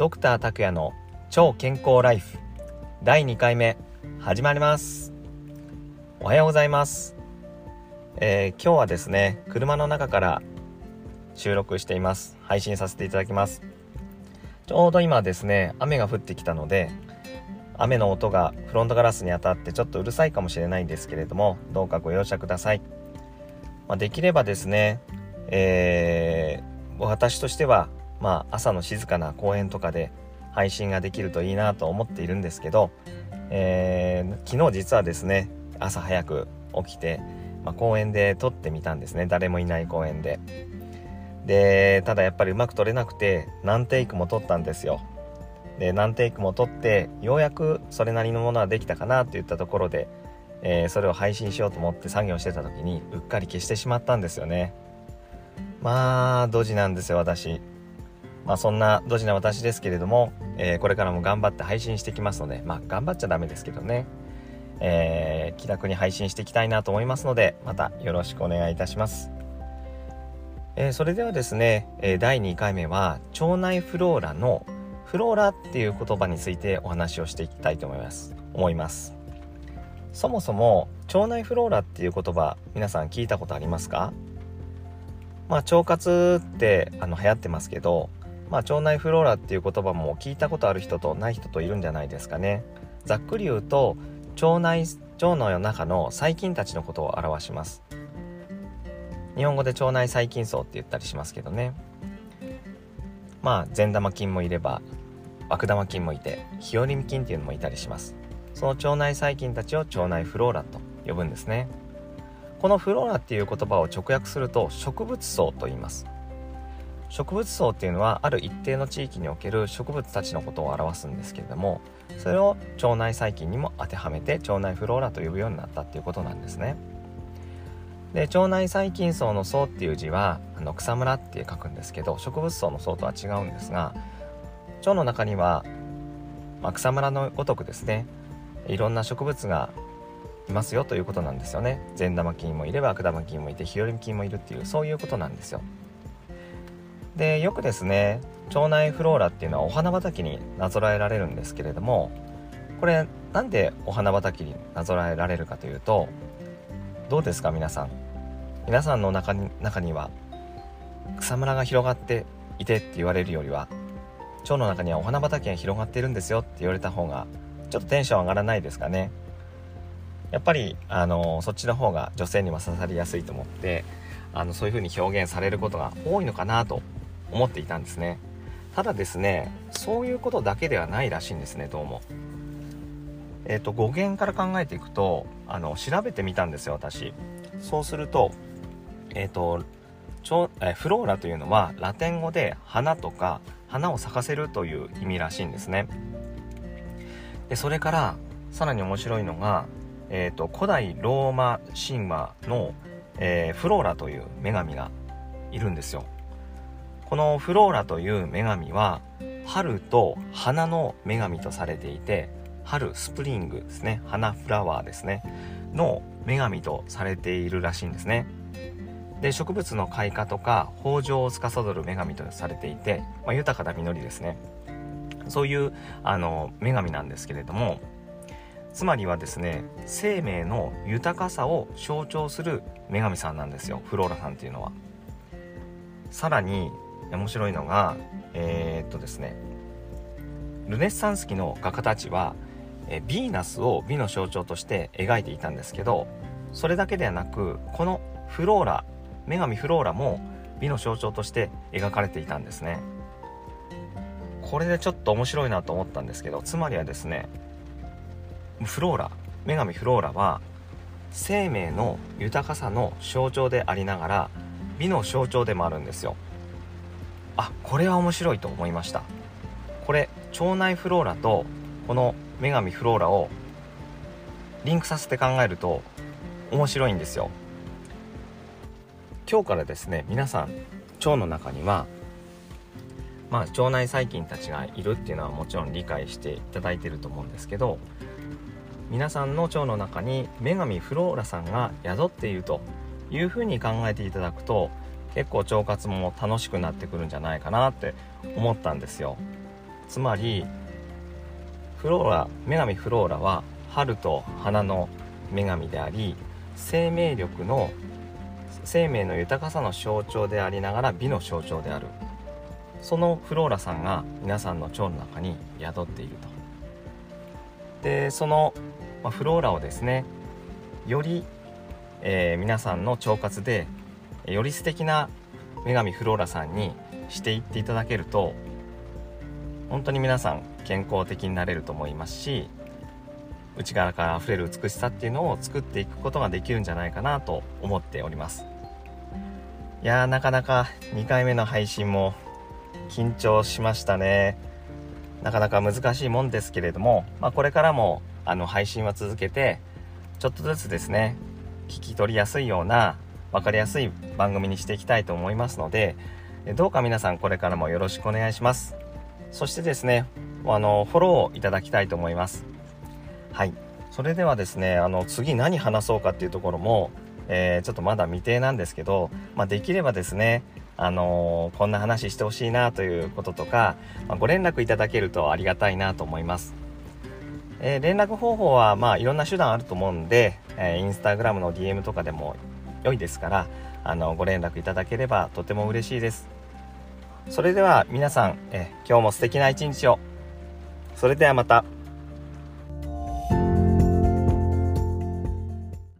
ドクター拓也の超健康ライフ。第2回目始まります。おはようございます、えー、今日はですね車の中から収録しています。配信させていただきます。ちょうど今ですね雨が降ってきたので雨の音がフロントガラスに当たってちょっとうるさいかもしれないんですけれどもどうかご容赦ください、まあ、できればですね、えー、私としてはまあ、朝の静かな公園とかで配信ができるといいなと思っているんですけど、えー、昨日実はですね朝早く起きて、まあ、公園で撮ってみたんですね。誰もいない公園で。でただやっぱりうまく撮れなくて何テイクも撮ったんですよ。で何テイクも撮ってようやくそれなりのものはできたかなといったところで、えー、それを配信しようと思って作業してた時にうっかり消してしまったんですよね。まあドジなんですよ私。まあ、そんなドジな私ですけれども、えー、これからも頑張って配信してきますので、まあ、頑張っちゃダメですけどね、えー、気楽に配信していきたいなと思いますので、またよろしくお願いいたします。えー、それではですね、え第2回目は、腸内フローラのフローラっていう言葉についてお話をしていきたいと思います。思います。そもそも、腸内フローラっていう言葉、皆さん聞いたことありますか？まあ、腸活ってあの流行ってますけど、まあ、腸内フローラっていう言葉も聞いたことある人とない人といるんじゃないですかね。ざっくり言うと腸内腸の中の細菌たちのことを表します。日本語で腸内細菌層って言ったりしますけどね。まあ善玉菌もいれば悪玉菌もいて日和見菌っていうのもいたりします。その腸内細菌たちを腸内フローラと呼ぶんですね。このフローラっていう言葉を直訳すると植物層と言います。植物層っていうのはある一定の地域における植物たちのことを表すんですけれどもそれを腸内細菌にも当てはめて腸内フローラと呼ぶようになったっていうことなんですね。で腸内細菌層の層っていう字はあの草むらって書くんですけど植物層の層とは違うんですが腸の中には、まあ、草むらのごとくですねいろんな植物がいますよということなんですよね。善玉菌もいれば悪玉菌もいて日和菌もいるっていうそういうことなんですよ。でよくですね腸内フローラっていうのはお花畑になぞらえられるんですけれどもこれなんでお花畑になぞらえられるかというとどうですか皆さん？皆さんの中に中には草むらが広がっていてって言われるよりは腸の中にはお花畑が広がっているんですよって言われた方がちょっとテンション上がらないですかね？やっぱりあのそっちの方が女性には刺さりやすいと思ってあのそういう風に表現されることが多いのかなと思っていたんですね。ただですねそういうことだけではないらしいんですねどうも。えっ、ー、と語源から考えていくとあの調べてみたんですよ私。そうするとえっ、ー、とちょえフローラというのはラテン語で花とか花を咲かせるという意味らしいんですね。でそれからさらに面白いのが、えーと、と古代ローマ神話の、えー、フローラという女神がいるんですよ。このフローラという女神は春と花の女神とされていて春スプリングですね。花フラワーですね。の女神とされているらしいんですね。で植物の開花とか豊穣を司る女神とされていて、まあ、豊かな実りですね。そういうあの女神なんですけれどもつまりはですね生命の豊かさを象徴する女神さんなんですよ。フローラさんっていうのは。さらに面白いのがえー、っとですねルネッサンス期の画家たちはえヴィーナスを美の象徴として描いていたんですけどそれだけではなくこのフローラ女神フローラも美の象徴として描かれていたんですね。これでちょっと面白いなと思ったんですけどつまりはですねフローラ女神フローラは生命の豊かさの象徴でありながら美の象徴でもあるんですよ。あこれは面白いと思いました。これ腸内フローラとこの女神フローラをリンクさせて考えると面白いんですよ。今日からですね皆さん腸の中にはまあ腸内細菌たちがいるっていうのはもちろん理解していただいてると思うんですけど皆さんの腸の中に女神フローラさんが宿っているというふうに考えていただくと結構腸活も楽しくなってくるんじゃないかなって思ったんですよ。つまりフローラ女神フローラは春と花の女神であり生命力の生命の豊かさの象徴でありながら美の象徴である。そのフローラさんが皆さんの腸の中に宿っていると。でその、フローラをですねより、えー、皆さんの腸活でより素敵な女神フローラさんにしていっていただけると本当に皆さん健康的になれると思いますし内側から溢れる美しさっていうのを作っていくことができるんじゃないかなと思っております。いやなかなか2回目の配信も緊張しましたね。なかなか難しいもんですけれども、まあ、これからもあの配信は続けてちょっとずつですね聞き取りやすいような分かりやすい番組にしていきたいと思いますのでどうか皆さんこれからもよろしくお願いします。そしてですねあのフォローいただきたいと思います。はい。それではですねあの次何話そうかっていうところも、えー、ちょっとまだ未定なんですけど、まあ、できればですねあのー、こんな話してほしいなということとか、まあ、ご連絡いただけるとありがたいなと思います。えー、連絡方法は、まあ、いろんな手段あると思うんで、えー、インスタグラムの DM とかでも良いですから、あの、ご連絡いただければとても嬉しいです。それでは皆さん、え今日も素敵な一日を。それではまた。